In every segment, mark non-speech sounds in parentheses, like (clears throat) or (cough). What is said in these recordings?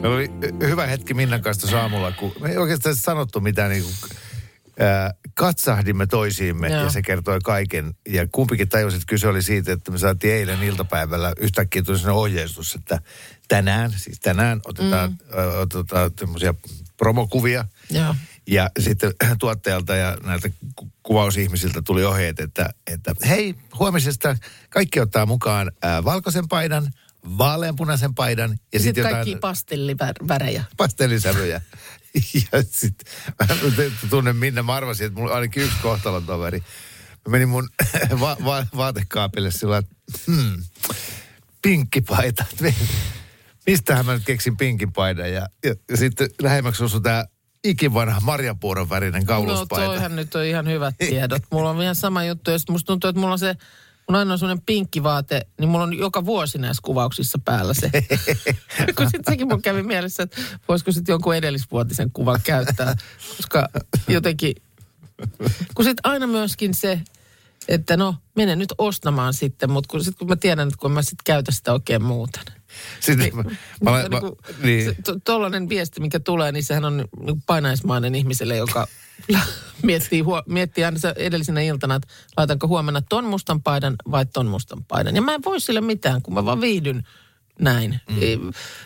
Meillä oli hy- hyvä hetki Minnan kanssa tuossa aamulla, kun me ei oikeastaan sanottu mitään niin kuin, ää, katsahdimme toisiimme Joo. ja se kertoi kaiken. Ja kumpikin tajusi, että kyse oli siitä, että me saatiin eilen iltapäivällä yhtäkkiä tuli sellainen ohjeistus, että tänään, siis tänään otetaan, mm. otetaan tämmöisiä promokuvia. Joo. Ja sitten (clears throat) tuottajalta ja näiltä ku- kuvausihmisiltä tuli ohjeet, että, että hei, huomisesta kaikki ottaa mukaan ää, valkoisen paidan, vaaleanpunaisen paidan ja Ja sitten jotain kaikki pastellivärejä. pastellisävyjä. (laughs) Ja sitten tunnen Minna, mä arvasin, että mulla ainakin yksi kohtalon toveri. Mä menin mun (laughs) va- va- vaatekaapille sillä että hmm, pinkki paita. (laughs) Mistähän mä nyt keksin pinkin paidan? Ja, ja, ja sitten lähemmäksi osui tää ikivanha marjapuuron värinen No kauluspaita. toihan nyt on ihan hyvät tiedot. Mulla on ihan sama juttu. Ja sit musta tuntuu, että mulla on se, mun aina on semmoinen pinkki vaate, niin mulla on joka vuosi näissä kuvauksissa päällä se. (laughs) Kun sitten sekin mun kävi mielessä, että voisiko sitten jonkun edellisvuotisen kuvan käyttää. Koska jotenkin, kun sitten aina myöskin se, että no, menen nyt ostamaan sitten, mutta kun, sit kun mä tiedän, että kun mä sitten käytä sitä oikein muuten. Sitten mä, mä, mä, mä, Niin kuin, niin. se, to, tollainen viesti, mikä tulee, niin sehän on niin painaismainen ihmiselle, joka (laughs) miettii, huo, miettii aina se edellisenä iltana, että laitanko huomenna ton mustan paidan vai ton mustan paidan. Ja mä en voi sille mitään, kun mä vaan viihdyn näin. Mm. Ei,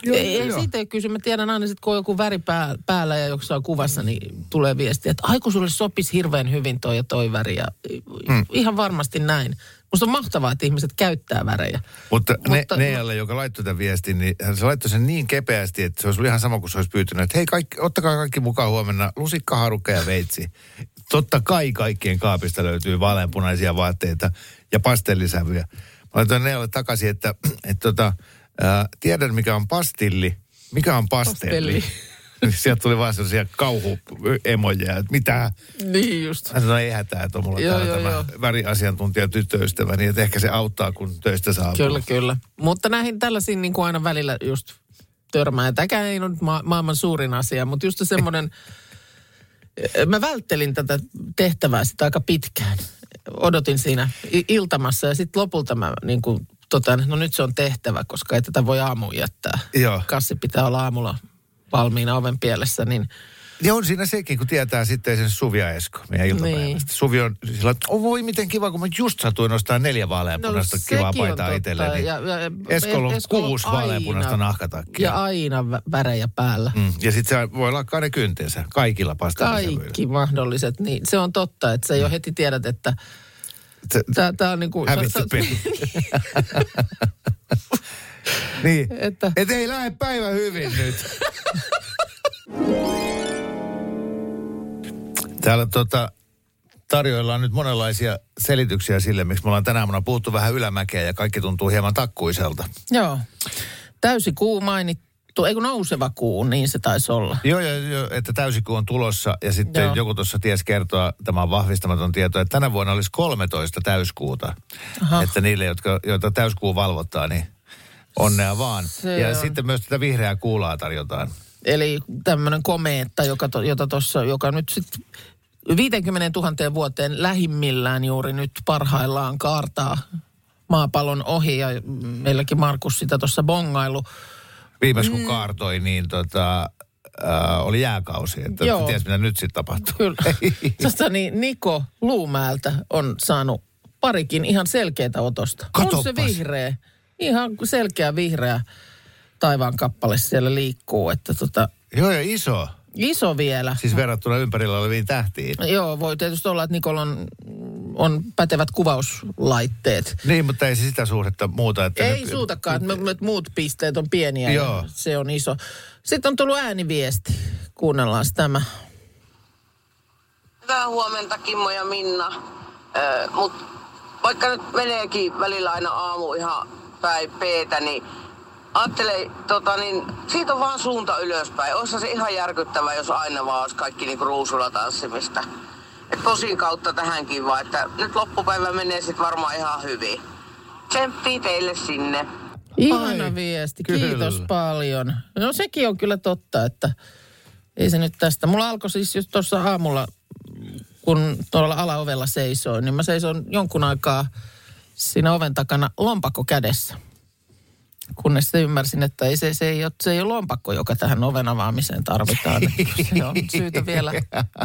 Joo, ei, joo. siitä ei kysy. Mä tiedän aina, sit, kun on joku väri pää, päällä ja jossain kuvassa, niin tulee viesti, että ai kun sulle sopisi hirveän hyvin toi ja toi väri. Ja, mm. Ihan varmasti näin. Musta on mahtavaa, että ihmiset käyttää värejä. Mutta, Mutta- ne, Nealle, joka laittoi tämän viestin, niin hän se laittoi sen niin kepeästi, että se olisi ollut ihan sama kuin se olisi pyytänyt, että hei, kaikki, ottakaa kaikki mukaan huomenna, lusikka, harukka ja veitsi. Totta kai kaikkien kaapista löytyy vaaleanpunaisia vaatteita ja pastellisävyjä. Mä laitoin Nealle takaisin, että, että tota, ää, tiedän mikä on pastilli, mikä on pastelli. Pastelli. (laughs) Niin Sieltä tuli vaan sellaisia kauhuemoja, että mitä. Niin just. Hän sanoi, ei hätää, että on mulla Joo, täällä joo, tämä joo. väriasiantuntija tyttöystävä, niin että ehkä se auttaa, kun töistä saapuu. Kyllä, kyllä. Mutta näihin tällaisiin niin kuin aina välillä just törmää. Tämäkään ei ole nyt ma- maailman suurin asia, mutta just semmoinen, mä välttelin tätä tehtävää sitä aika pitkään. Odotin siinä iltamassa ja sitten lopulta mä niin kuin totean, no nyt se on tehtävä, koska ei tätä voi aamuun jättää. Joo. Kassi pitää olla aamulla valmiina oven pielessä, niin Ja on siinä sekin, kun tietää sitten sen Suvi ja Esko, meidän iltapäivästä. Niin. Suvi on sillä että oh, voi miten kiva, kun mä just satuin nostaa neljä vaaleanpunaista kivaa No, on paitaa. Ja- ja- Eskolla on kuusi aina- vaaleanpunaista nahkatakkia. ja aina vä- värejä päällä. Mm. Ja sitten se voi lakkaa ne kynteensä kaikilla pastellisävyillä. Kaikki mahdolliset, niin se on totta, että sä jo heti tiedät, että tää on niinku... Hävitty peli. (laughs) niin, Että- et ei lähde päivä hyvin nyt. (laughs) Täällä tota, tarjoillaan nyt monenlaisia selityksiä sille, miksi me ollaan tänä aamuna puhuttu vähän ylämäkeä ja kaikki tuntuu hieman takkuiselta. Joo. Täysi kuu mainittu, ei kun nouseva kuu, niin se taisi olla. Joo, joo, joo että täysikuu on tulossa ja sitten Joo. joku tuossa ties kertoa, tämä on vahvistamaton tieto, että tänä vuonna olisi 13 täyskuuta. Aha. Että niille, jotka, joita täyskuu valvottaa, niin onnea vaan. Se ja on. sitten myös tätä vihreää kuulaa tarjotaan. Eli tämmöinen komeetta, joka, to, jota tossa, joka nyt sitten 50 000 vuoteen lähimmillään juuri nyt parhaillaan kaartaa maapallon ohi. Ja meilläkin Markus sitä tuossa bongailu. Viimeis kun kaartoi, niin tota, äh, oli jääkausi. Että Joo. ties mitä nyt sitten tapahtuu. Kyllä. (laughs) Sasta niin Niko Luumäeltä on saanut parikin ihan selkeitä otosta. On se vihreä, ihan selkeä vihreä taivaan kappale siellä liikkuu. Että tota, Joo, ja iso. iso vielä. Siis verrattuna ympärillä oleviin tähtiin. Joo, voi tietysti olla, että Nikolla on, on pätevät kuvauslaitteet. Niin, mutta ei se sitä suhdetta muuta. Että Ei nyt- suutakaan, että me- että muut pisteet on pieniä Joo. ja se on iso. Sitten on tullut ääniviesti. Kuunnellaan tämä. Hyvää huomenta Kimmo ja Minna. Öö, mut vaikka nyt meneekin välillä aina aamu ihan päin peetä, niin Ajattelin, tota niin, siitä on vaan suunta ylöspäin. Olisi se ihan järkyttävää, jos aina vaan olisi kaikki niinku ruusulla tanssimista. Et tosin kautta tähänkin vaan, että nyt loppupäivä menee sitten varmaan ihan hyvin. Tsemppii teille sinne. Ihana Ai, viesti, kyllä. kiitos paljon. No sekin on kyllä totta, että ei se nyt tästä. Mulla alkoi siis just tuossa aamulla, kun tuolla alaovella seisoin, niin mä seisoin jonkun aikaa siinä oven takana lompakko kädessä. Kunnes sitten ymmärsin, että ei se, se, ei ole, se ei ole lompakko, joka tähän oven avaamiseen tarvitaan. (laughs) Se on syytä vielä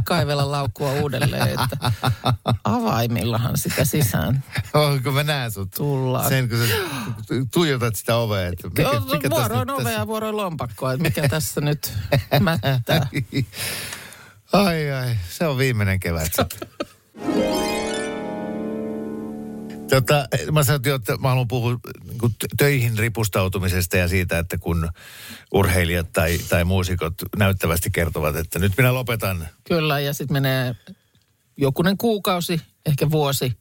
kaivella laukkua uudelleen, että avaimillahan sitä sisään Oh, kun mä näen sut. tullaan. Sen, kun sä tuijotat sitä ovea. Että mikä, Joo, mikä vuoroin nyt ovea ja vuoroin lompakkoa, että mikä tässä nyt mättää. (laughs) Ai ai, se on viimeinen kevät sitten. (laughs) Tota, mä sanoin että mä haluan puhua niin töihin ripustautumisesta ja siitä, että kun urheilijat tai, tai muusikot näyttävästi kertovat, että nyt minä lopetan. Kyllä, ja sitten menee jokunen kuukausi, ehkä vuosi,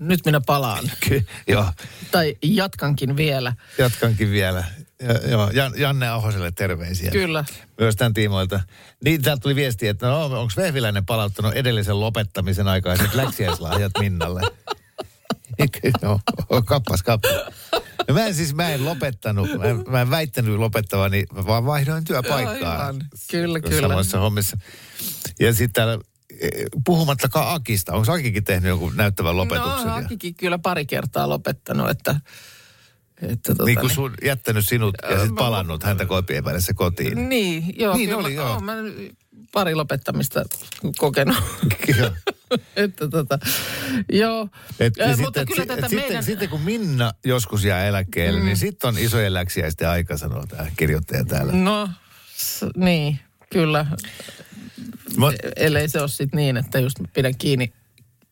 nyt minä palaan. (laughs) Ky- joo, Tai jatkankin vielä. jatkankin vielä. Ja, joo, Jan, Janne Ahoselle terveisiä. Kyllä. Myös tämän tiimoilta. Niin, täältä tuli viesti, että no, onko Vehviläinen palauttanut edellisen lopettamisen aikaiset läksiäislahjat Minnalle? (laughs) no, kappas, kappas. No mä en siis, mä en lopettanut, mä en, mä en väittänyt lopettavani, vaan vaihdoin työpaikkaa. Aivan. Kyllä, kyllä. Samoissa hommissa. Ja sitten täällä, puhumattakaan Akista, onko Akikin tehnyt jonkun näyttävän lopetuksen? No, Hakikin kyllä pari kertaa lopettanut, että... että tota, niin kuin sun, jättänyt sinut ja sitten palannut häntä koipien välissä kotiin. Niin, joo. Niin kyllä oli, mä, joo. mä pari lopettamista kokenut. Joo. (laughs) että tota, joo. Et, ja mutta sitten, kyllä tätä et, meidän... sitten, sitten kun Minna joskus jää eläkkeelle, mm. niin sitten on isojen läksiäisten aika, sanoo tämä kirjoittaja täällä. No, s- niin, kyllä. Mä, Ellei se ole sitten niin, että just pidän kiinni,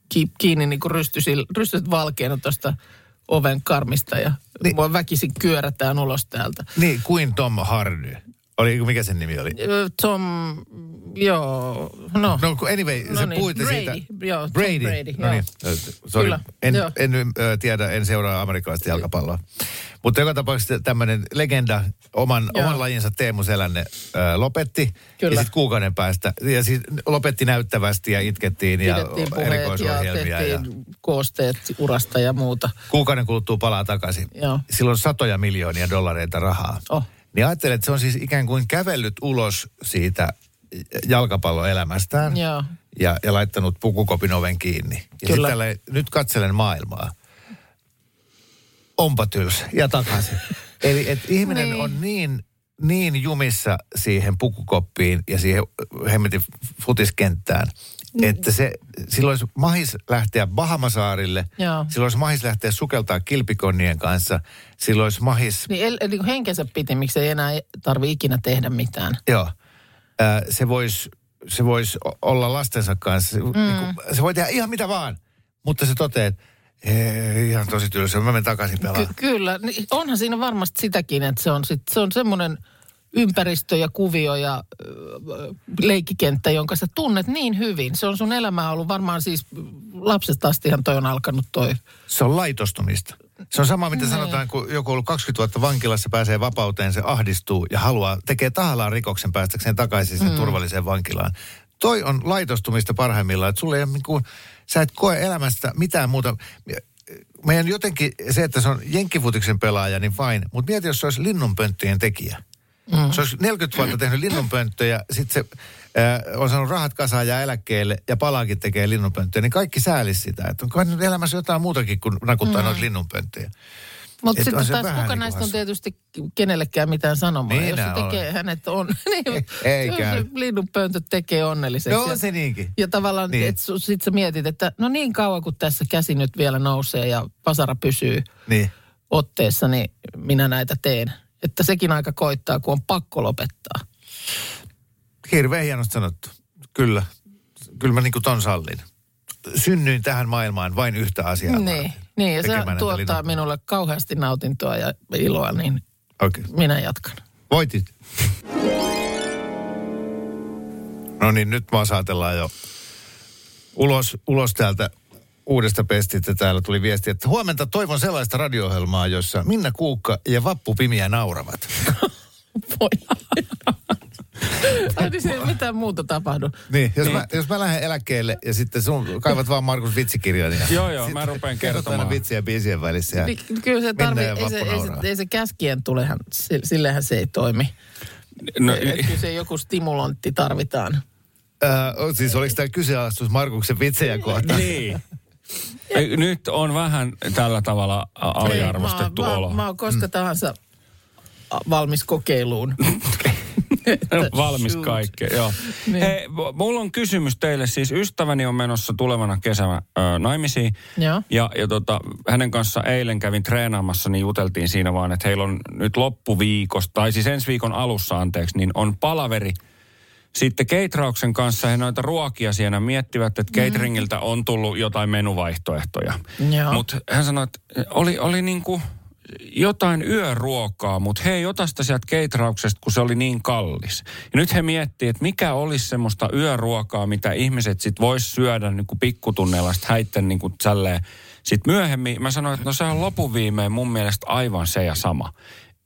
ki, kiinni niin rystysil, valkeana tuosta oven karmista ja niin. mua väkisin kyörätään ulos täältä. niin, kuin Tom Hardy. Oli, mikä sen nimi oli? Tom, joo, no. No anyway, No sä niin, puhuitte Brady, siitä. joo, Tom Brady. Brady, no niin, sorry. Kyllä, En, joo. en, en ö, tiedä, en seuraa amerikkalaista jalkapalloa. Mutta joka tapauksessa tämmöinen legenda, oman, Joo. oman lajinsa Teemu Selänne ö, lopetti. Kyllä. Ja sitten kuukauden päästä. Ja siis lopetti näyttävästi ja itkettiin ja Pidettiin ja erikoisohjelmia. Ja, tehtiin koosteet urasta ja muuta. kuukauden kuluttua palaa takaisin. Joo. Sillä on satoja miljoonia dollareita rahaa. Oh. Niin ajattelen, että se on siis ikään kuin kävellyt ulos siitä jalkapalloelämästään Joo. ja, ja laittanut pukukopin oven kiinni. Ja Kyllä. sitten nyt katselen maailmaa. Onpa tylsä. Ja takaisin. (laughs) Eli että ihminen Niin. on niin, niin jumissa siihen pukukoppiin ja siihen hemmetin futiskenttään. Että se, silloin olisi mahis lähteä Bahamasaarille, Joo. silloin olisi mahis lähteä sukeltaa kilpikonnien kanssa, silloin olisi mahis, Niin, el, kuin henkensä piti, miksi ei enää tarvi ikinä tehdä mitään. joo, Ää, se voisi se vois olla lastensa kanssa, mm. niin kuin, se voi tehdä ihan mitä vaan, mutta se toteaa, että "Ei, ihan tosi tylsä, mä menen takaisin pelaamaan. Ky- kyllä, niin onhan siinä varmasti sitäkin, että se on, sit, se on semmoinen ympäristö ja kuvio ja leikkikenttä, jonka sä tunnet niin hyvin. Se on sun elämä ollut varmaan siis lapsesta astihan toi on alkanut toi. Se on laitostumista. Se on sama, mitä sanotaan, kun joku on ollut 20 vuotta vankilassa, pääsee vapauteen, se ahdistuu ja haluaa, tekee tahallaan rikoksen päästäkseen takaisin sen mm. turvalliseen vankilaan. Toi on laitostumista parhaimmillaan, että sulle ei ole niin kuin, sä et koe elämästä mitään muuta. Meidän jotenkin se, että se on jenkkifutiksen pelaaja, niin fine. Mutta mieti, jos se olisi linnunpönttöjen tekijä. Mm. Se olisi 40 vuotta tehnyt linnunpönttöjä, sitten se äh, on saanut rahat kasaan ja eläkkeelle ja palaakin tekee linnunpönttöjä, niin kaikki säälis sitä. Että on elämässä jotain muutakin kuin nakuttaa mm. noita linnunpönttöjä. Mutta Et sitten taas kuka niin kuin näistä on tietysti kenellekään mitään sanomaa. Minä Jos se tekee olen. hänet on, (laughs) niin se käy. linnunpöntöt tekee onnelliseksi. No on se niinkin. Ja tavallaan, Niin. että sit sä mietit, että no niin kauan kun tässä käsi nyt vielä nousee ja pasara pysyy Niin. otteessa, niin minä näitä teen. Että sekin aika koittaa, kun on pakko lopettaa. Hirveän hienosti sanottu. Kyllä. Kyllä mä niin kuin ton sallin. Synnyin tähän maailmaan vain yhtä asiaa Niin, varten. niin ja se tuottaa linnun- minulle kauheasti nautintoa ja iloa, niin. Okay. minä jatkan. Voitit. No niin, nyt mä saatellaan jo ulos, ulos täältä uudesta pestistä täällä tuli viesti, että huomenta toivon sellaista radio jossa Minna Kuukka ja Vappu Pimiä nauravat. (laughs) Voi. Niin ei mitään muuta tapahdu. Niin, jos, Mä, jos mä lähden eläkkeelle ja sitten sun kaivat vaan Markus vitsikirjan. Niin Joo, joo, mä rupean kerrot aina kertomaan. vitsiä biisien välissä. Ja Niin, Kyllä se tarvii, ja ei se, ei, se, ei se käskien tulehan, si- sillehän se ei toimi. No, Et kyllä se joku stimulantti tarvitaan. Äh, siis oliko tämä kyseenalaistus Markuksen vitsejä kohtaan? niin. Ei, Nyt on vähän tällä tavalla aliarvostettu Ei, mä, olo. Mä, mä oon koska tahansa a- valmis kokeiluun. (laughs) Valmis Shoot. kaikkeen, joo. Niin. Hei, mulla on kysymys teille. Siis ystäväni on menossa tulevana kesänä ö, naimisiin. Joo. Ja, ja tota, hänen kanssa eilen kävin treenaamassa, niin juteltiin siinä vaan, että heillä on nyt loppuviikosta, tai siis ensi viikon alussa anteeksi, niin on palaveri sitten keitrauksen kanssa he noita ruokia siinä miettivät, että cateringiltä on tullut jotain menuvaihtoehtoja. Mutta hän sanoi, että oli, oli niinku jotain yöruokaa, mutta he ei ota sitä sieltä keitrauksesta, kun se oli niin kallis. Ja nyt he miettii, että mikä olisi semmoista yöruokaa, mitä ihmiset sit vois syödä niin kuin pikkutunneilla sit häitten niin kuin Sitten myöhemmin mä sanoin, että no se on lopuviimeen mun mielestä aivan se ja sama.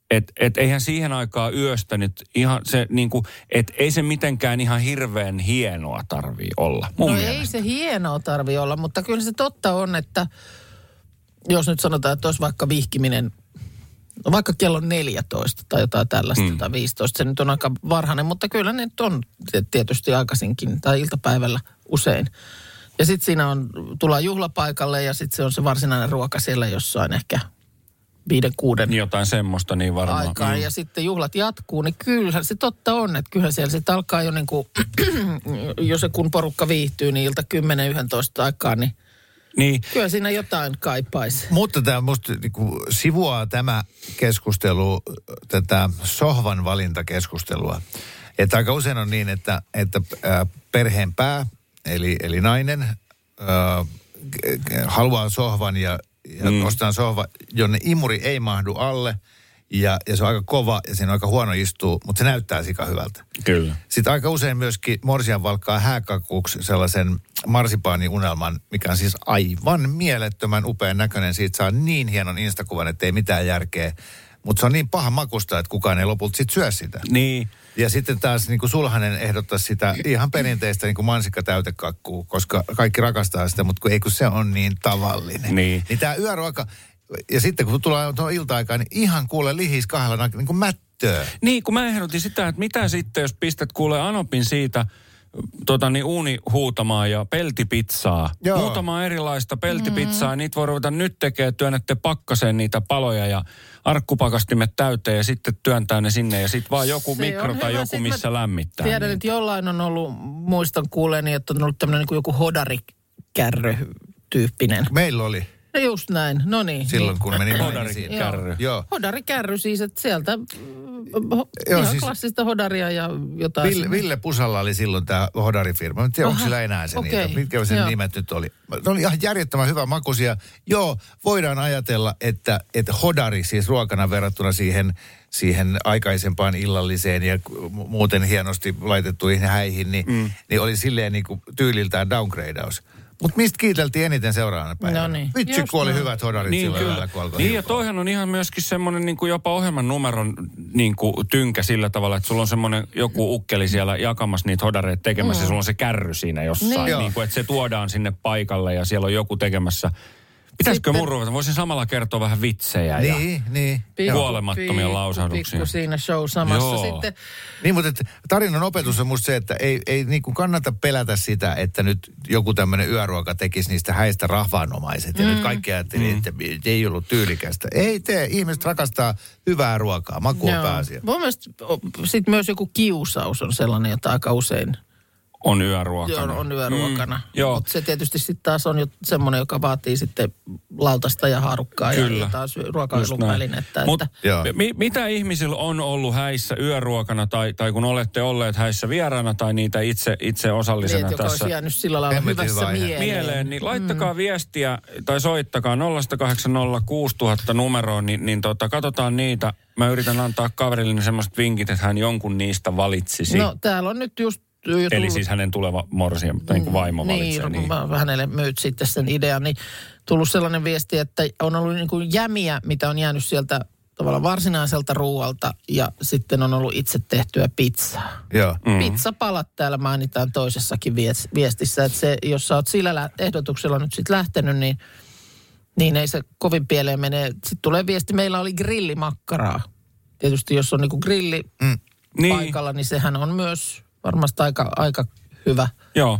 Et, et eihän siihen aikaan yöstä nyt ihan se niinku, et ei se mitenkään ihan hirveän hienoa tarvii olla, mun no mielestä. ei se hienoa tarvi olla, mutta kyllä se totta on, että jos nyt sanotaan, että olisi vaikka vihkiminen, no vaikka kello 14 tai jotain tällaista mm. tai 15, se nyt on aika varhainen, mutta kyllä ne on tietysti aikaisinkin tai iltapäivällä usein. Ja sitten siinä on, tullaan juhlapaikalle ja sitten se on se varsinainen ruoka siellä jossain ehkä viiden, kuuden Jotain semmoista niin varmaan. aikaan Mm. ja sitten juhlat jatkuu, niin kyllähän se totta on, että kyllähän siellä sitten alkaa jo niin kuin, (clears throat) jos se kun porukka viihtyy, niin ilta 10-11 aikaan, niin Niin, kyllä siinä jotain kaipaisi. Mutta tämä musta niinku, sivuaa tämä keskustelu, tätä sohvan valintakeskustelua. Että aika usein on niin, että, että perheen pää, eli, eli nainen, haluaa sohvan ja, ja mm. ostaa sohva, jonne imuri ei mahdu alle. Ja, ja se on aika kova ja siinä on aika huono istua, mutta se näyttää sika hyvältä. kyllä. Sitten aika usein myöskin Morsian valkkaa hääkakuksi sellaisen marsipaaniunelman, mikä on siis aivan mielettömän upean näköinen. Siitä saa niin hienon instakuvan, että ei mitään järkeä. Mutta se on niin paha makusta, että kukaan ei lopulta sit syö sitä. Niin, Ja sitten taas niin kuin Sulhanen ehdottaa sitä ihan perinteistä niin kuin mansikkatäytekakkuu, koska kaikki rakastaa sitä, mutta kun ei kun se on niin tavallinen. Niin. Niin tämä yöruoka, ja sitten kun tulee tuohon ilta-aikaan, niin ihan kuule lihis kahdella niin kuin mättöä. Niin, kun mä ehdotin sitä, että mitä sitten, jos pistät kuule Anopin siitä tota niin, uuni huutamaan ja peltipizzaa. Joo. Muutama erilaista peltipizzaa, mm. niitä voi ruveta nyt tekemään, työnnätte pakkaseen niitä paloja ja arkkupakastimet täyteen ja sitten työntää ne sinne ja sitten vaan joku Se mikro tai hyvä. joku, Sitten missä lämmittää. Tiedän, niitä. että jollain on ollut, muistan kuuleeni, että on ollut tämmöinen niin kuin joku hodarikärry-tyyppinen. Meillä oli No just näin, no niin. silloin, niin. kun meni Hodarikärry. Joo. Hodarikärry siis, että sieltä mm, ho, Joo, ihan siis- klassista hodaria ja jotain. Ville, Ville Pusalla oli silloin tämä hodarifirma. En tiedä, onko sillä enää se okei, niitä. Mitkä sen joo. nimet nyt oli? Ne oli ihan järjettömän hyvä makuisia. Joo, voidaan ajatella, että, että hodari siis ruokana verrattuna siihen, siihen aikaisempaan illalliseen ja muuten hienosti laitettuihin häihin, niin, mm. niin oli silleen niin kuin tyyliltään downgradeaus. Mutta mistä kiiteltiin eniten seuraavana päivänä? No niin. Vitsi, Just kun oli näin. hyvät hodarit Niin, silloin kyllä. kun alkoi Niin, ja toihan on ihan myöskin semmoinen niin kuin jopa ohjelman numeron niin kuin tynkä sillä tavalla, että sulla on semmoinen joku ukkeli siellä jakamassa niitä hodareita tekemässä, mm. ja sulla on se kärry siinä jossain, Niin. Niin kuin, että se tuodaan sinne paikalle ja siellä on joku tekemässä. Pitäisikö mun ruveta? Voisin samalla kertoa vähän vitsejä ja... Niin, niin. Pikku- Kuolemattomia pikku- lausahduksia. Pikku siinä show samassa Joo. sitten. Niin, mutta et, tarinan opetus on musta se, että ei, ei niin kuin kannata pelätä sitä, että nyt joku tämmöinen yöruoka tekisi niistä häistä rahvaanomaiset. Ja nyt kaikki ajatteli, että ei ollut tyylikästä. Ei tee. Ihmiset rakastaa hyvää ruokaa. Maku on pääasia. Mun mielestä sitten myös joku kiusaus on sellainen, jota aika usein On yöruokana. on, on yöruokana. Mm, joo. Mutta se tietysti sitten taas on jo semmoinen, joka vaatii sitten lautasta ja haarukkaa ja, Kyllä. ja taas Just ruokailun näin. välinettä. Mut että, Joo. mi- mitä ihmisillä on ollut häissä yöruokana tai, tai kun olette olleet häissä vieraana tai niitä itse, itse niin, osallisena että joka tässä olisi jäänyt sillä lailla Hemmetin hyvässä hyvä aihe. mieleen. mieleen, niin laittakaa mm. viestiä tai soittakaa 0806000 numeroon, niin, niin tota, katsotaan niitä. Mä yritän antaa kaverille semmoiset vinkit, että hän jonkun niistä valitsisi. No täällä on nyt just jo tullut... Eli siis hänen tuleva morsia, niin kuin vaimo valitsee. Niin, Niin. mä hänelle myyt sitten sen idean, niin tullut sellainen viesti, että on ollut niin kuin jämiä, mitä on jäänyt sieltä tavallaan varsinaiselta ruualta ja sitten on ollut itse tehtyä pizzaa. Joo. Mm. Pizzapalat täällä mainitaan toisessakin vies- viestissä, että se, jos sä oot sillä lä- ehdotuksella nyt sitten lähtenyt, niin, niin ei se kovin pieleen mene. Sitten tulee viesti, meillä oli grillimakkaraa. Tietysti jos on niinku grilli mm. Niin. paikalla, niin sehän on myös varmasti aika, aika hyvä. Joo.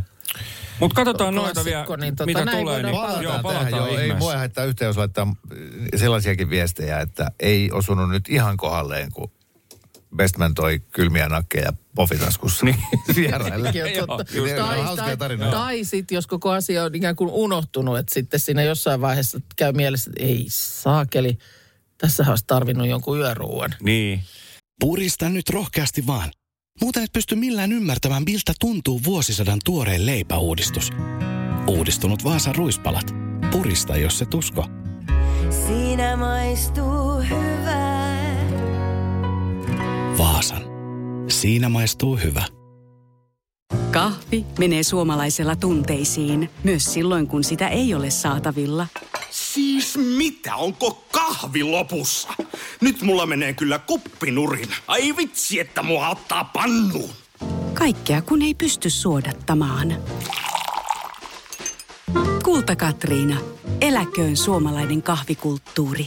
Mutta katsotaan noita vielä, niin tota, mitä tulee. Niin, palata joo, tähän, palataan joo, ei ihmeessä. mua haittaa yhtä, jos laittaa äh, sellaisiakin viestejä, että ei osunut nyt ihan kohdalleen, kun Bestman toi kylmiä nakkeja pofitaskussa niin. (laughs) vieraille. Joo, Joo, totta. just tai, tai, tai sitten, jos koko asia on ikään kuin unohtunut, että sitten siinä jossain vaiheessa käy mielessä, että ei saakeli, tässä olisi tarvinnut jonkun yöruuan. Niin. Purista nyt rohkeasti vaan. Muuten et pysty millään ymmärtämään, miltä tuntuu vuosisadan tuoreen leipäuudistus. Uudistunut Vaasan ruispalat. Purista, jos se tusko. Siinä maistuu hyvää. Vaasan. Siinä maistuu hyvä. Kahvi menee suomalaisella tunteisiin, myös silloin kun sitä ei ole saatavilla. Siis mitä? Onko kahvi lopussa? Nyt mulla menee kyllä kuppinurin. Ai vitsi, että mua ottaa pannuun. Kaikkea kun ei pysty suodattamaan. Kulta Katriina. Eläköön suomalainen kahvikulttuuri.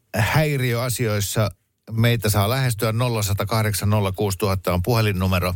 liikennehäiriöasioissa meitä saa lähestyä 0108 06000 on puhelinnumero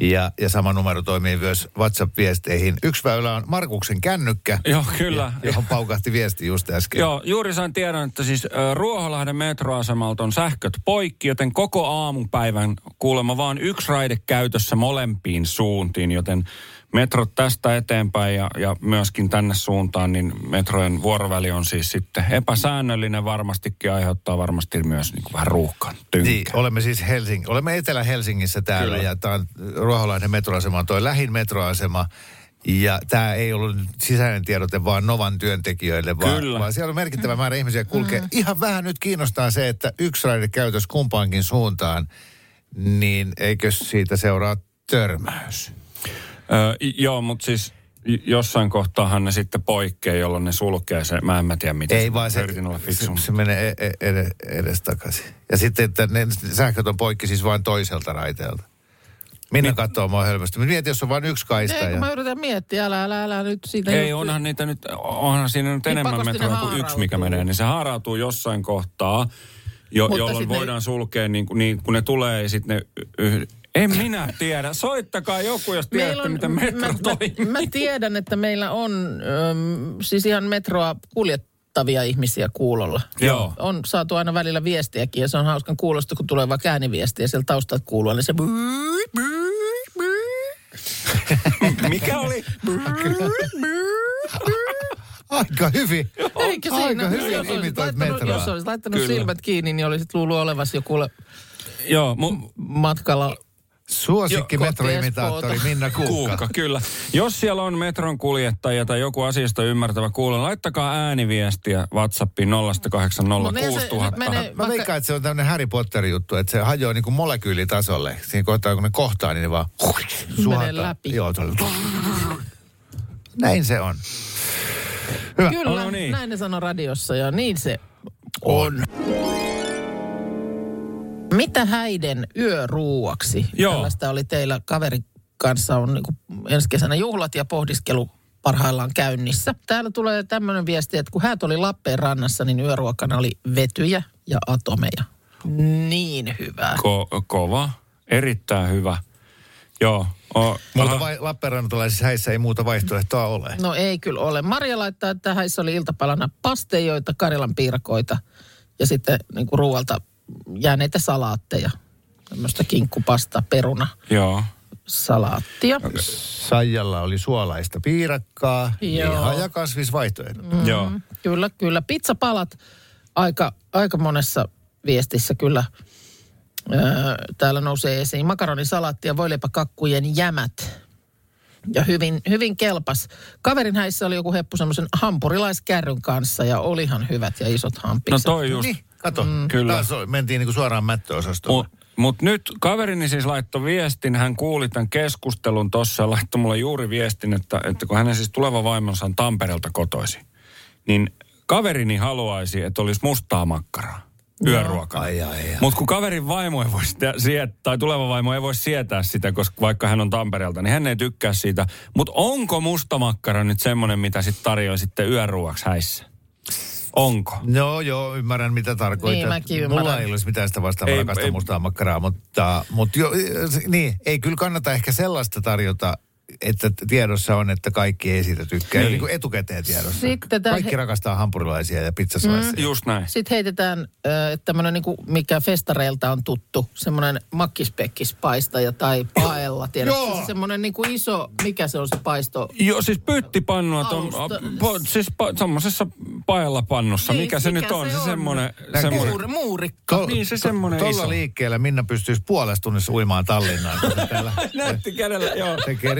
ja, ja sama numero toimii myös WhatsApp-viesteihin. Yksi väylä on Markuksen kännykkä, Joo, kyllä. johon paukahti viesti just äsken. Joo, juuri sain tiedon, että siis Ruoholahden metroasemalta on sähköt poikki, joten koko aamupäivän kuulemma vaan yksi raide käytössä molempiin suuntiin, joten metrot tästä eteenpäin ja, ja myöskin tänne suuntaan, niin metrojen vuoroväli on siis sitten epäsäännöllinen varmastikin, aiheuttaa varmasti myös niin kuin vähän ruuhkan. Niin, olemme siis Helsing, olemme Etelä-Helsingissä täällä Kyllä. ja tämä on Ruoholahden metroasema on toi lähin metroasema. Ja tämä ei ollut sisäinen tiedote vaan Novan työntekijöille, vaan, Kyllä. vaan siellä on merkittävä määrä ihmisiä kulkee. Ihan vähän nyt kiinnostaa se, että yksi raide käytös kumpaankin suuntaan, niin eikö siitä seuraa törmäys? Joo, mutta siis jossain kohtaahan ne sitten poikkeaa, jolloin ne sulkee se. Mä en mä tiedä miten. Ei vaan se, olla se, fiksu. se menee e- e- ed- edes takaisin. Ja sitten, että ne sähköt on poikki siis vain toiselta raiteelta. Minä katsoo mua hölmösti. Mä mietin, jos on vain yksi kaista. Ei, kun Ja... mä yritän miettiä, älä, älä, älä nyt siitä. Ei, juttu- onhan niitä nyt, onhan siinä nyt Niin enemmän metroja kuin yksi, mikä menee. Niin se haarautuu jossain kohtaa, jo, Mutta jolloin sit ne- voidaan sulkea, niin, kuin- niin kun ne tulee ja sitten ne... Y- en minä tiedä. Soittakaa joku, jos tiedätte, miten metro mä, toimii. mä, mä tiedän, että meillä on äm, siis ihan metroa kuljettavia ihmisiä kuulolla. Joo. On saatu aina välillä viestiäkin ja se on hauskan kuulosta, kun tulee vaikka ääniviesti ja sieltä taustalta kuuluu, niin se... (laughs) Mikä oli? Aika hyvin. Eikä siinä. Aika hyvin jos olisit laittanut, jos olisit laittanut Kyllä. silmät kiinni, niin olisit luullut olevasi joku Joo, mu, matkalla Kohti metroimitaattori. Minna Kuukka. Kuukka, kyllä. Jos siellä on metron kuljettaja tai joku asiasta ymmärtävä kuulla, laittakaa ääniviestiä WhatsAppiin 0806000. menee- Mä veikkaan, että se on tämmöinen Harry Potter-juttu, että se hajoaa niin kuin molekyylitasolle. Siinä kohtaa, kun ne kohtaa, niin ne vaan suhataan. läpi. Joo. Näin se on. Hyvä. Kyllä, No niin. näin ne sanoi radiossa ja niin se on. Mitä häiden yöruuaksi? Joo. Tällaista oli teillä kaveri kanssa on niin ensi kesänä juhlat ja pohdiskelu parhaillaan käynnissä. Täällä tulee tämmöinen viesti, että kun häät oli Lappeenrannassa, niin yöruokana oli vetyjä ja atomeja. Niin hyvää. Ko- kova, erittäin hyvä. Joo. O, Muuta vai, Lappeenrantalaisissa häissä ei muuta vaihtoehtoa ole. No ei kyllä ole. Maria laittaa, että häissä oli iltapalana pastejoita, Karjalan piirakoita ja sitten niin kuin ruualta jääneitä salaatteja. Tämmöistä kinkkupasta, peruna. Joo. salaattia. Saijalla oli suolaista piirakkaa, Joo. liha ja kasvisvaihtoehdot. Joo. Kyllä, kyllä. Pizzapalat aika, aika monessa viestissä kyllä öö, täällä nousee esiin. Makaronisalaatti ja voileipäkakkujen jämät. Ja hyvin, hyvin kelpas. Kaverin häissä oli joku heppu semmoisen hampurilaiskärryn kanssa ja olihan hyvät ja isot No hampikset. toi just. Niin, kato. Mm. Kyllä. Taas mentiin niinku suoraan mättöosastolle. Mutta mut nyt kaverini siis laittoi viestin, hän kuuli tämän keskustelun tuossa ja laittoi mulle juuri viestin, että, että kun hänen siis tuleva vaimonsa on Tampereelta kotoisi, niin kaverini haluaisi, että olisi mustaa makkaraa yöruokana. Mutta kun kaverin vaimo ei voi sitä sietää, tai tuleva vaimo ei voi sietää sitä, koska vaikka hän on Tampereelta, niin hän ei tykkää siitä. Mutta onko musta makkara nyt semmoinen, mitä sitten tarjoaa sitten yöruoksi häissä? Onko? Joo, joo, ymmärrän mitä tarkoitat. Niin, mäkin Mulla ei olisi mitään sitä vastaan, Ei, ei. mustaa makkaraa, mutta, mutta jo, niin, ei kyllä kannata ehkä sellaista tarjota, että tiedossa on, että kaikki ei siitä tykkää. Niin. Niin. kuin etukäteen tiedossa. Sitten kaikki he- rakastaa hampurilaisia ja pizzasliceja. Mm. Just näin. Sitten heitetään äh, tämmöinen, niinku, mikä festareilta on tuttu, semmoinen makkispekkispaistaja tai paella, tiedätkö? Joo. Se semmoinen niinku iso, mikä se on se paisto? Joo, siis pyttipannua, ton, po, siis pa, tommosessa paella pannussa. Niin, mikä se mikä nyt on? se Se, on? semmoinen, Näkee. semmoinen Muur, muurikka. To, Niin, se semmoinen Tuolla iso. liikkeellä Minna pystyisi puolessa tunnissa uimaan Tallinnaan. se (laughs) Näytti kädellä, joo. Tekee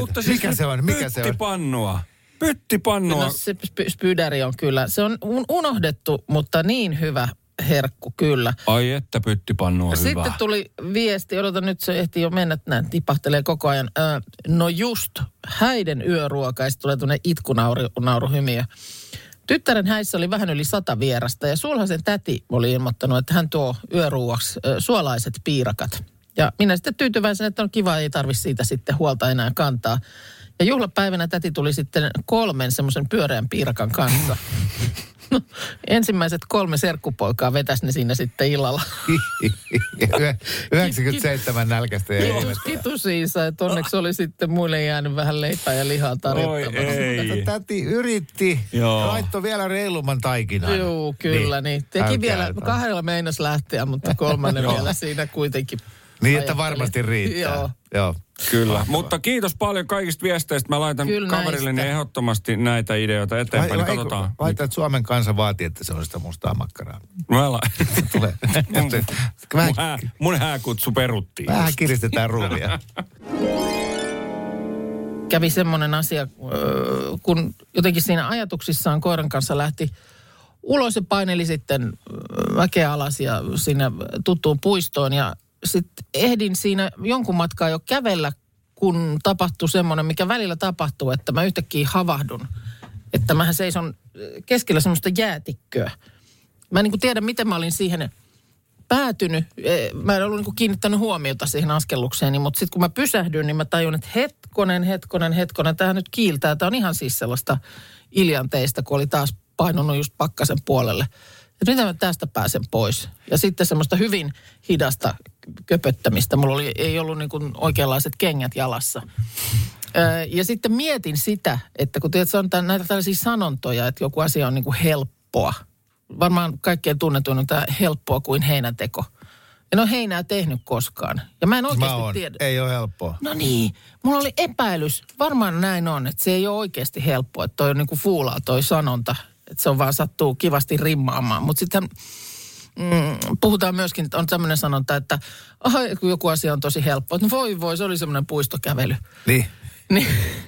Mutta siis Mikä se on? Mikä se on? Pyttipannua. Pyttipannua. No se sp- spydäri on kyllä, se on un- unohdettu, mutta niin hyvä herkku kyllä. Ai että pyttipannu on Sitten hyvä. tuli viesti, odota nyt se ehti jo mennä, näin tipahtelee koko ajan. Ö, no just, häiden yöruoka, ja tulee tuonne itkunauruhymiö. Tyttären häissä oli vähän yli sata vierasta ja sulhasen täti oli ilmoittanut, että hän tuo yöruuaksi ö, suolaiset piirakat. Ja minä sitten tyytyväisenä, että on kiva, ei tarvi siitä sitten huolta enää kantaa. Ja juhlapäivänä täti tuli sitten kolmen semmoisen pyöreän piirakan kanssa. No, ensimmäiset kolme serkkupoikaa vetäisi ne siinä sitten illalla. (laughs) Yö- 97 nälkästä ja Kiitos, kiitos Iisa, että onneksi oli sitten muille jäänyt vähän leipää ja lihaa tarjottavana. Täti yritti, Joo. laittoi vielä reilumman taikinan. Joo, kyllä niin. Teki Älkää vielä, kahdella meinas lähteä, mutta kolmannen vielä siinä kuitenkin. Niin, että varmasti riittää. Joo. Joo. Kyllä, mutta kiitos paljon kaikista viesteistä. Mä laitan Kyllä kaverilleni näistä. ehdottomasti näitä ideoita eteenpäin, niin katsotaan. Laita, että Suomen kansa vaatii, että se on sitä mustaa makkaraa. Mä la... Tulee. (laughs) mun, Vähän, mun, hää, mun hääkutsu peruttiin. vähän kiristetään ruuvia. Kävi semmoinen asia, öö, kun jotenkin siinä ajatuksissaan koiran kanssa lähti ulos ja paineli sitten öö, väkeä alas ja sinne tuttuun puistoon. Ja sitten ehdin siinä jonkun matkaa jo kävellä, kun tapahtui semmoinen, mikä välillä tapahtuu, että mä yhtäkkiä havahdun. Että mähän seison keskellä semmoista jäätikköä. Mä en niin kuin tiedä, miten mä olin siihen päätynyt. Eh, Mä en ollut niin kuin kiinnittänyt huomiota siihen askellukseen, mutta sitten kun mä pysähdyin, niin mä tajun, että hetkonen, hetkonen, hetkonen, tämä nyt kiiltää. Tämä on ihan siis sellaista iljanteista, kun oli taas painunut just pakkasen puolelle. Että miten mä tästä pääsen pois? Ja sitten semmoista hyvin hidasta köpöttämistä. Mulla oli, ei ollut niin kuin oikeanlaiset kengät jalassa. Ja sitten mietin sitä, että kun tiedät, on tämän, näitä tällaisia sanontoja, että joku asia on niin kuin helppoa. Varmaan kaikkein tunnetuin on tämä helppoa kuin heinäteko. En ole heinää tehnyt koskaan. Ja mä en Mä oikeasti oon. tiedä. Ei ole helppoa. No niin, mulla oli epäilys. Varmaan näin on, että se ei ole oikeasti helppoa, että toi on niinku fuulaa toi sanonta. Että se on vaan sattuu kivasti rimmaamaan. Mutta sitten mm, puhutaan myöskin, että on tämmöinen sanonta, että kun joku asia on tosi helppo. No voi voi, se oli semmoinen puistokävely. Niin. (laughs) Niin,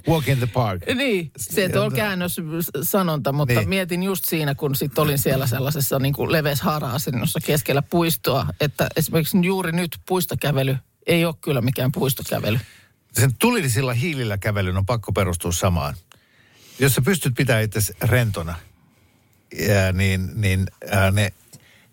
Walk in the park. (laughs) niin se on käännös sanonta, mutta Niin. niin. mietin just siinä, kun sit olin siellä sellaisessa niin kuin leves hara-asennossa keskellä puistoa, että esimerkiksi juuri nyt puistokävely ei ole kyllä mikään puistokävely. Sen tulisilla hiilillä kävelyn on pakko perustua samaan. Jos sä pystyt pitämään itse rentona, ja niin, niin ää, ne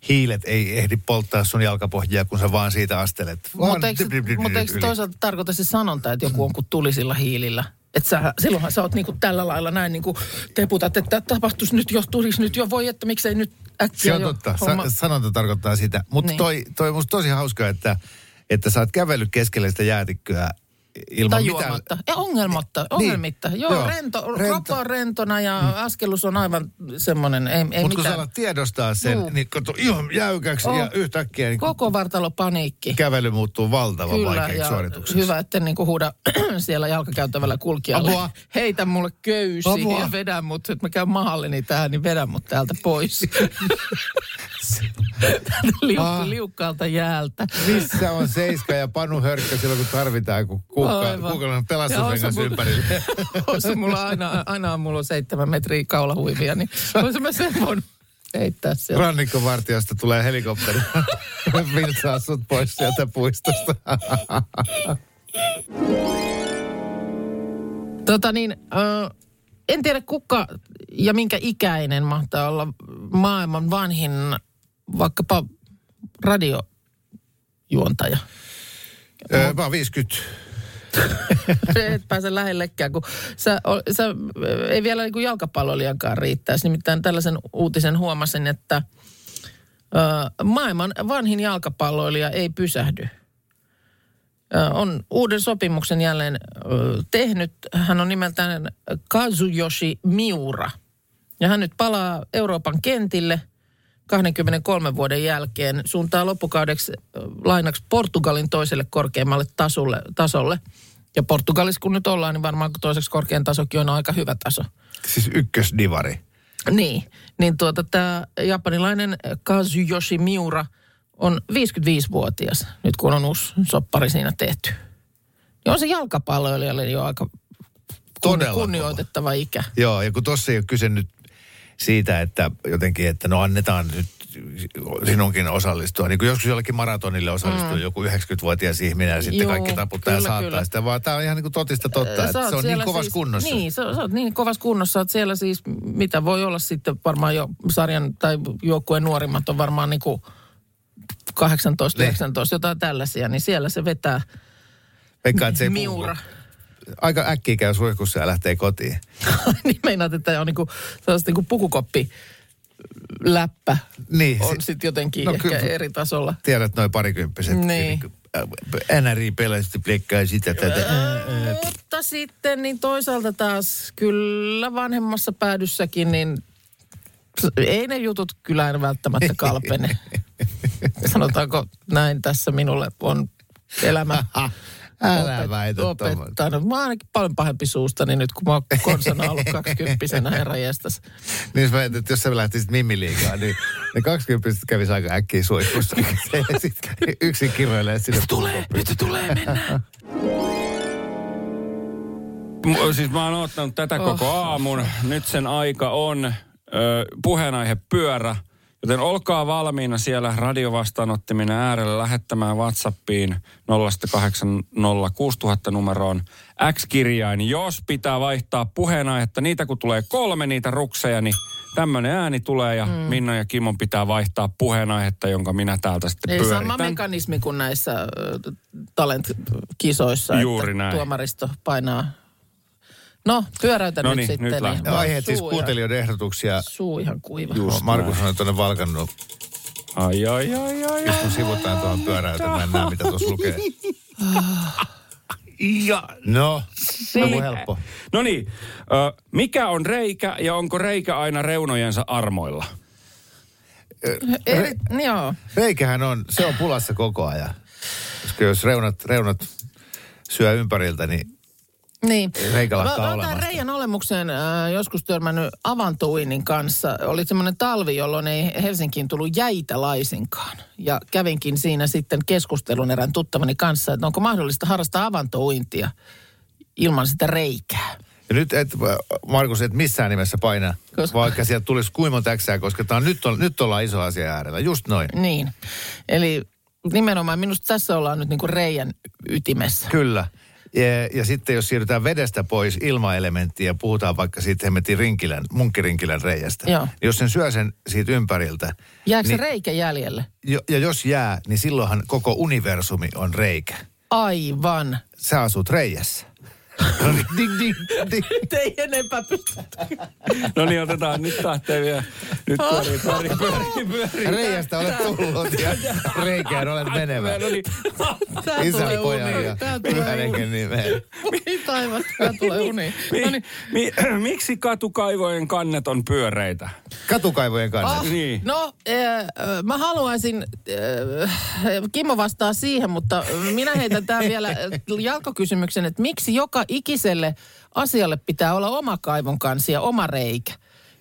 hiilet ei ehdi polttaa sun jalkapohjia, kun sä vaan siitä astelet. Mutta eikö, mutta eikö toisaalta tarkoita se sanonta, että joku on kuin tulisilla hiilillä? Että sä, silloinhan sä oot niinku tällä lailla näin niinku teputat, että tapahtuisi nyt jo, tulisi nyt jo, voi että miksei nyt äkkiä Se on jo totta. homma- Sa- sanonta tarkoittaa sitä. Mutta Niin. toi, toi on musta tosi hauskaa, että, että sä oot kävellyt keskelle sitä jäätikköä ilman Tai mitään... Ei, ongelmatta, Niin, ongelmitta. Joo, joo, rento, rento. on rentona ja mm. askelus on aivan semmoinen, ei, ei Mutta kun sä mitään. alat tiedostaa sen, Juu. niin kato ihan jäykäksi Oh. ja yhtäkkiä niin Koko vartalo paniikki. kävely muuttuu valtavan Kyllä, vaikeaksi ja suoritukseksi. hyvä, että niinku huuda (clears throat) siellä jalkakäytävällä kulkijalle. Apua. Heitä mulle köysi Apua. ja vedä mut, että mä käyn mahalleni tähän, niin vedä mut täältä pois. (laughs) Liuk, Ah. liukkaalta jäältä. Missä on Seiska ja Panu Hörkkö silloin, kun tarvitaan, kun Ja pelastusrengas ympärille. (laughs) Osa mulla aina, aina on mulla seitsemän metriä kaulahuivia, niin (laughs) olisin mä sen voinut heittää sieltä. Rannikkovartiosta tulee helikopteri. (laughs) Viltsaa sut pois sieltä puistosta. Tota niin, ö, en tiedä kuka ja minkä ikäinen mahtaa olla maailman vanhin vaikkapa radiojuontaja. Öö, mä oon 50. (laughs) Et pääse lähellekään, kun sä, sä ei vielä niin jalkapallolijankaan riittäisi. Nimittäin tällaisen uutisen huomasin, että ö, maailman vanhin jalkapalloilija ei pysähdy. Ö, on uuden sopimuksen jälleen ö, tehnyt. Hän on nimeltään Kazuyoshi Miura. Ja hän nyt palaa Euroopan kentille 23 vuoden jälkeen. Suuntaa loppukaudeksi lainaksi Portugalin toiselle korkeammalle tasolle, tasolle. Ja Portugalissa kun nyt ollaan, niin varmaan toiseksi korkein tasokin on aika hyvä taso. Siis ykkösdivari. Niin, niin tuota tämä japanilainen Kazuyoshi Miura on 55-vuotias, nyt kun on uusi soppari siinä tehty. Ja on se jalkapalloilijalle jo aika Todella kunnioitettava ikä. Joo, ja kun tossa ei ole kyse nyt siitä, että jotenkin, että no annetaan nyt sinunkin osallistua. Niin kuin joskus jollekin maratonille osallistuu mm. joku 90-vuotias ihminen ja sitten Joo, kaikki taputtaa ja kyllä, saattaa kyllä. sitä, vaan tämä on ihan niin kuin totista totta, että se on niin kovassa siis, kunnossa. Niin, sä, sä oot niin kovassa kunnossa, että siellä siis, mitä voi olla sitten varmaan jo sarjan tai joukkueen nuorimmat on varmaan niin kuin 18, Niin. 19, jotain tällaisia, niin siellä se vetää Veikkaan, se ei miura. puhu. Aika äkkiä käy suihkussa ja lähtee kotiin. (laughs) niin meinaat, että on niinku, niinku pukukoppi läppä Niin, on si- sitten jotenkin no ehkä kyllä. eri tasolla. Tiedät noin parikymppiset. Niin. NRI pelasi plekkaa sitä tätä. Mutta sitten niin toisaalta taas kyllä vanhemmassa päädyssäkin, niin ei ne jutut kyllä aina välttämättä kalpene. (laughs) Sanotaanko näin tässä minulle on elämä (laughs) Älä väitä tuommoista. opettanut. Mä oon ainakin paljon pahempi suustani nyt, kun mä oon konsana ollut kaksikymppisenä, herra jestas. (laughs) Niin jos mä ajattelin, että jos sä lähtisit Mimmi-liigaan, niin ne 20 kävisi aika äkkiä suihkussa. (laughs) Sitten yksin kirjoilee sinne. Tulee, nyt tulee, mennään. M- Siis mä oon ottanut tätä oh. koko aamun. Nyt sen aika on ö, puheenaihe pyörä. Joten olkaa valmiina siellä radiovastaanottiminen äärellä lähettämään WhatsAppiin 0806000 numeroon X-kirjain. Jos pitää vaihtaa puheenaihetta, niitä kun tulee kolme niitä rukseja, niin tämmöinen ääni tulee ja mm. Minna ja Kimon pitää vaihtaa puheenaihetta, jonka minä täältä sitten Ei sama pyöritän. mekanismi kuin näissä talent-kisoissa, Juuri että näin. tuomaristo painaa. No, pyöräytä No nyt niin, sitten. nyt oon Aiheet siis kuuntelijoiden ehdotuksia. Ihan, suu ihan kuiva. Just Markus näin. on tuonne valkannut, Ai, ai, ai, ai, jos kun sivutaan tuohon pyöräytämään, näe mitä tuossa lukee. (laughs) Ja, No, se on helppo. No niin, mikä on reikä ja onko reikä aina reunojensa armoilla? Eri, joo. Reikähän on, se on pulassa koko ajan. Koska jos reunat, reunat syö ympäriltä, niin Niin. Reikä Mä- mä. Reijan olemukseen äh, joskus törmännyt avantouinnin kanssa. Oli semmoinen talvi, jolloin ei Helsinkiin tullut jäitä laisinkaan. Ja kävinkin siinä sitten keskustelun erään tuttavani kanssa, että onko mahdollista harrastaa avantouintia ilman sitä reikää. Ja nyt et, Markus, et missään nimessä paina, Koska- koska... vaikka sieltä tulisi kuimon täksää, koska tää on, nyt, on, nyt ollaan iso asia äärellä. Just noin. Niin. Eli nimenomaan minusta tässä ollaan nyt niinku reijän ytimessä. Kyllä. Ja, ja sitten jos siirrytään vedestä pois ilmaelementtiin ja puhutaan vaikka siitä hemmetin rinkilän, munkkirinkilän reiästä. Joo. Niin jos sen syö sen siitä ympäriltä. Jääkö niin, se reikä jäljelle? jo, ja jos jää, niin silloinhan koko universumi on reikä. Aivan. Sä asut reijässä. No niin, ding, ding, ding. Nyt ei enempää pysty. No niin, otetaan. Nyt lähtee vielä. Nyt pyörii, pyörii, pyörii, pyörii. Reiästä olet tullut ja reikään olet menevä. No niin. Tää Isän, tulee pojan ja Tää pyhän tulee uniin. hengen nimeen. Mihin taivas, tää tulee uniin. No niin. Mi, (clears throat) miksi katukaivojen kannet on pyöreitä? Katukaivojen kanssa. Ah, Niin. No, äh, mä haluaisin, äh, Kimmo vastaa siihen, mutta minä heitän tämän vielä jalkakysymyksen, että miksi joka ikiselle asialle pitää olla oma kaivon kansi ja oma reikä?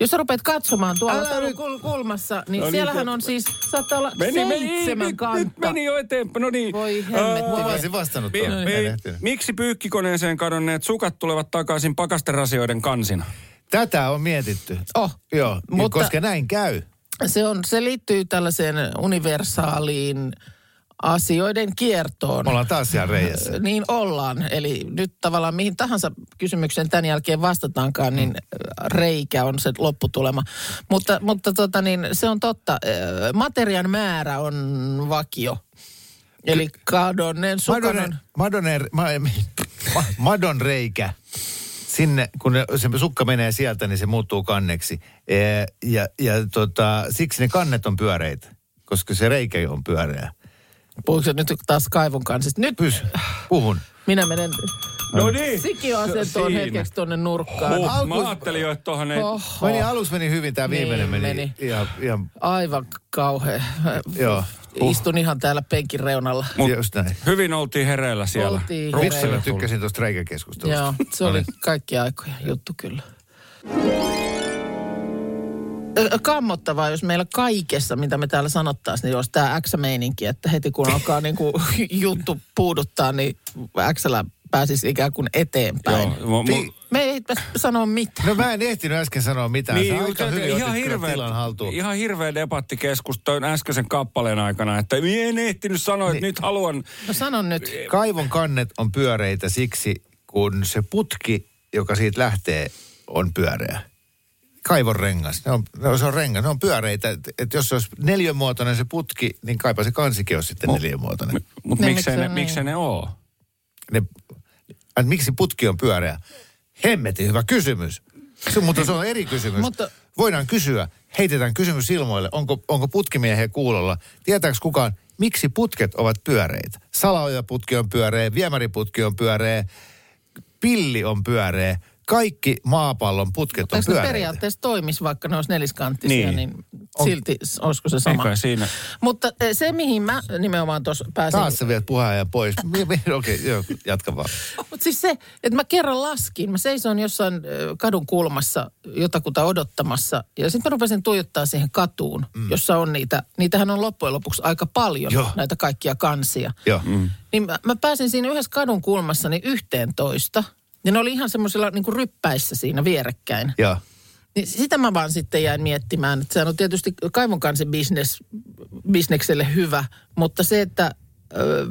Jos sä rupeat katsomaan tuolla Älä nyt- kul- kulmassa, niin No niin, siellähän se- on siis, saattaa olla Meni, meni, seitsemän nyt, kantta. nyt meni jo eteenpäin. No niin. Voi hemmetti. Mä olisin vastannut Mi, tuohon. mi, En ehtinyt. miksi pyykkikoneeseen kadonneet sukat tulevat takaisin pakasterasioiden kansina? Tätä on mietitty. Oh, Joo, mutta... Mutta- koska näin käy. se, on, se liittyy tällaiseen universaaliin asioiden kiertoon. Ollaan taas siellä reijässä. Niin ollaan. Eli nyt tavallaan mihin tahansa kysymykseen tämän jälkeen vastataankaan, niin reikä on se lopputulema. Mutta, mutta tota niin, se on totta. Ö, Materian määrä on vakio. Eli kadonneen sukan Madonne, on... Madonne, ma, ma, Madon reikä. Sinne, kun se sukka menee sieltä, niin se muuttuu kanneksi. E, ja ja tota, siksi ne kannet on pyöreitä, koska se reikä on pyöreä. Puhuuko nyt taas kaivon kanssa? Nyt Pys, puhun. minä menen No niin. sikioasentoon hetkeksi tuonne nurkkaan. Huh, mä ajattelin jo, että tuohon ei... Oho. Meni, alus meni hyvin, tämä viimeinen Niin meni, meni. ihan, ihan Aivan kauhea. joo. Istun ihan täällä penkin reunalla. Mut- Just näin. Hyvin oltiin hereillä siellä. Oltiin hereillä. tykkäsin tuosta reikäkeskustelusta. Joo, se oli kaikki aikoja juttu kyllä. Kammottavaa, jos meillä kaikessa, mitä me täällä sanottaisiin, niin olisi tämä X-meininki, että heti kun alkaa (laughs) niinku juttu puuduttaa, niin X pääsisi ikään kuin eteenpäin. Joo, mu- mu- Me ei sanoa mitään. No mä en ehtinyt äsken sanoa mitään. Niin, Sä aika mutta hyvin ihan, hirveä, ihan hirveä debattikeskus toi äskeisen kappaleen aikana, että en ehtinyt sanoa, että nyt haluan... No sano nyt. Kaivon kannet on pyöreitä siksi, kun se putki, joka siitä lähtee, on pyöreä. Kaivon rengas. Ne on, ne on, se on rengas. Ne on pyöreitä. Et, et jos se olisi neljönmuotoinen se putki, niin kaipa se kansikin olisi sitten neljönmuotoinen. Mutta Niin, miksei miksi ne, se on miksei ne oo? Ne, miksi putki on pyöreä? Hemmetin hyvä kysymys. Se, mutta se on eri kysymys. Mutta- Voidaan kysyä, heitetään kysymys ilmoille, onko, onko putkimiehiä kuulolla. Tietääkö kukaan, miksi putket ovat pyöreitä? Salaojaputki on pyöreä, viemäriputki on pyöreä, pilli on pyöreä. Kaikki maapallon putket on Eikö ne pyöreitä. periaatteessa toimisi, vaikka ne olisi neliskanttisia, niin, Niin. silti s- olisiko se sama? Eikä siinä. Mutta eh, se, mihin mä nimenomaan tuossa pääsin... Taas sä viet puheenjohtajan pois. (laughs) Okei, okay, joo, jatka vaan. Mutta siis se, että mä kerran laskin, mä seison jossain kadun kulmassa jotakuta odottamassa ja sitten mä rupesin tuijottaa siihen katuun, mm. jossa on niitä, niitähän on loppujen lopuksi aika paljon, Joo. näitä kaikkia kansia. Joo. Mm. Niin mä, mä pääsin siinä yhdessä kadun kulmassa niin yhteen toista ja ne oli ihan semmoisilla niin ryppäissä siinä vierekkäin. Joo. Niin sitä mä vaan sitten jäin miettimään, että sehän on tietysti kaivon kanssa business, bisnekselle hyvä, mutta se, että ö,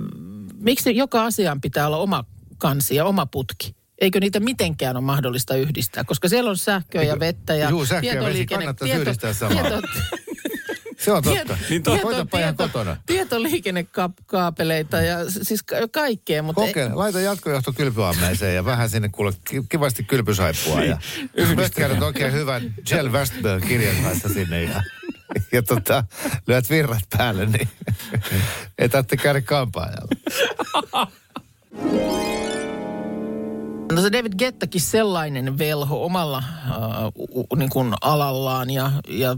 miksi joka asiaan pitää olla oma kansi ja oma putki? Eikö niitä mitenkään ole mahdollista yhdistää? Koska siellä on sähköä ja vettä ja Juu, sähkö ja vesi kannattaisi yhdistää samaan. (laughs) Se on totta. Niin to- Hoitapa ihan kotona. Tietoliikennekaapeleita ja siis ka- kaikkea, mutta... Kokeile, laita jatkojohto kylpyammeeseen ja vähän sinne kuule ki- kivasti kylpysaippua. Ja myöskään oikein hyvän Jell Westberg kirjan kanssa sinne ja, ja tota, lyöt virrat päälle, niin ei tarvitse käydä kampaajalla. No se David Gettakin sellainen velho omalla äh, u- u- niin kuin alallaan ja, ja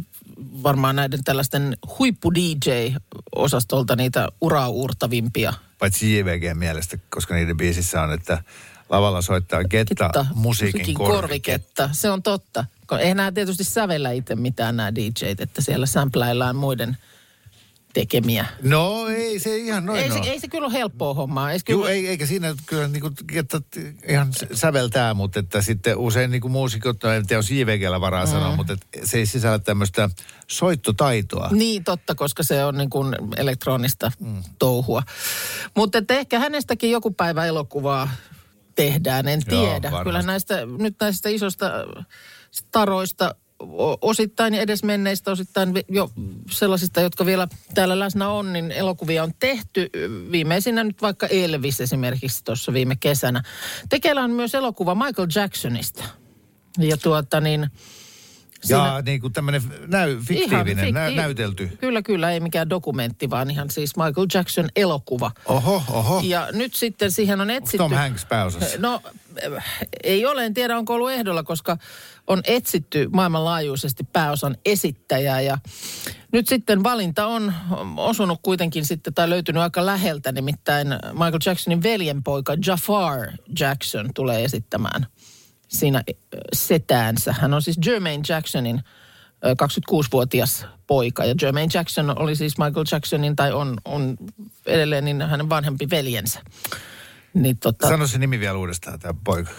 varmaan näiden tällaisten huippu-DJ-osastolta niitä uraa uurtavimpia. Paitsi JVG mielestä, koska niiden biisissä on, että lavalla soittaa Getta musiikin korviketta. korviketta. Se on totta. Eihän nämä tietysti sävellä itse mitään nämä DJt, että siellä sampläillään muiden tekemiä. No ei se ihan noin ei, se, ole. ei se kyllä ole helppoa hommaa. Ei se Joo, kyllä, ei, eikä siinä kyllä niin kuin, että ihan säveltää, mutta että sitten usein niin kuin muusikot, no en tiedä, jos JVGllä varaa mm. sanoa, mutta että se ei sisällä tämmöistä soittotaitoa. Niin, totta, koska se on niin kuin elektronista mm. touhua. Mutta että ehkä hänestäkin joku päivä elokuvaa tehdään, en Joo, tiedä. varmasti. Kyllä näistä, nyt näistä isoista staroista osittain edesmenneistä, osittain vi- jo sellaisista, jotka vielä täällä läsnä on, niin elokuvia on tehty. Viimeisinä nyt vaikka Elvis esimerkiksi tuossa viime kesänä. Tekeillä on myös elokuva Michael Jacksonista. Ja tuota niin... Ja niin kuin tämmöinen näy, fiktiivinen, fikti- nä, näytelty. Kyllä, kyllä, ei mikään dokumentti, vaan ihan siis Michael Jackson elokuva. Oho, oho. Ja nyt sitten siihen on etsitty... Tom Hanks pääosassa? No, ei ole, en tiedä onko ollut ehdolla, koska on etsitty maailmanlaajuisesti pääosan esittäjää ja nyt sitten valinta on osunut kuitenkin sitten tai löytynyt aika läheltä, nimittäin Michael Jacksonin veljenpoika Jafar Jackson tulee esittämään siinä äh, setäänsä. Hän on siis Jermaine Jacksonin äh, 26-vuotias poika ja Jermaine Jackson oli siis Michael Jacksonin tai on, on edelleen niin hänen vanhempi veljensä. Niin tota, Sano se nimi vielä uudestaan, tämä poika.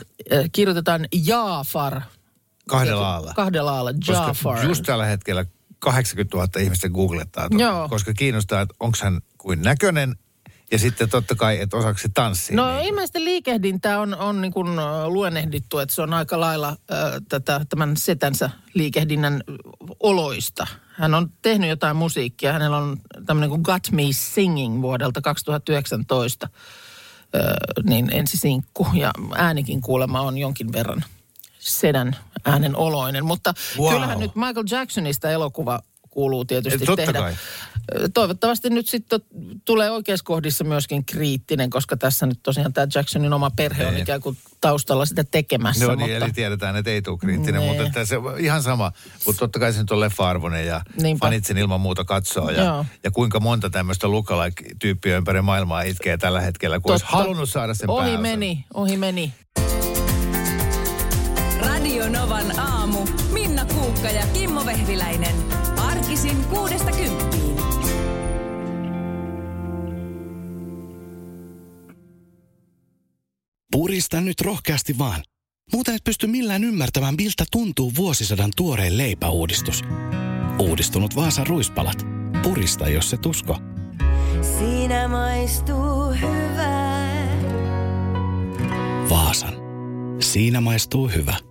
kirjoitetaan Jaafar. Kahdella aalla. Kahdella aalla, Koska Jaafar. just tällä hetkellä 80 000 ihmistä googlettaa tuota, Joo. koska kiinnostaa, että onko hän kuin näköinen ja sitten totta kai, että osaako se tanssia. No ilmeisesti liikehdintää on, on niin kuin luennehdittu, että se on aika lailla äh, tätä, tämän setänsä liikehdinnän oloista. Hän on tehnyt jotain musiikkia. Hänellä on tämmöinen kuin Got Me Singing vuodelta 2019, äh, niin ensisinkku. Ja äänikin kuulemma on jonkin verran sedän äänen oloinen. Mutta Wow. kyllähän nyt Michael Jacksonista elokuva kuuluu tietysti totta tehdä. kai. Toivottavasti nyt sitten tulee oikeuskohdissa myöskin kriittinen, koska tässä nyt tosiaan tämä Jacksonin oma perhe on Niin. ikään kuin taustalla sitä tekemässä. No mutta, niin, eli tiedetään, että ei tule kriittinen, Nee. mutta että se on ihan sama. Mutta totta kai se nyt on leffa-arvoinen ja Niinpä. fanit sen ilman muuta katsoo. Ja, Joo. ja kuinka monta tämmöistä lookalike-tyyppiä ympäri maailmaa itkee tällä hetkellä, kun olisi Totta. halunnut saada sen Ohi pääosan. meni, ohi meni. Radio Novan aamu. Minna Kuukka ja Kimmo Vehviläinen. Arkisin kuudesta kymppiin. Purista nyt rohkeasti vaan. Muuten et pysty millään ymmärtämään, miltä tuntuu vuosisadan tuoreen leipäuudistus. Uudistunut Vaasan ruispalat. Purista, jos se usko. Siinä maistuu hyvää. Vaasan. Siinä maistuu hyvä.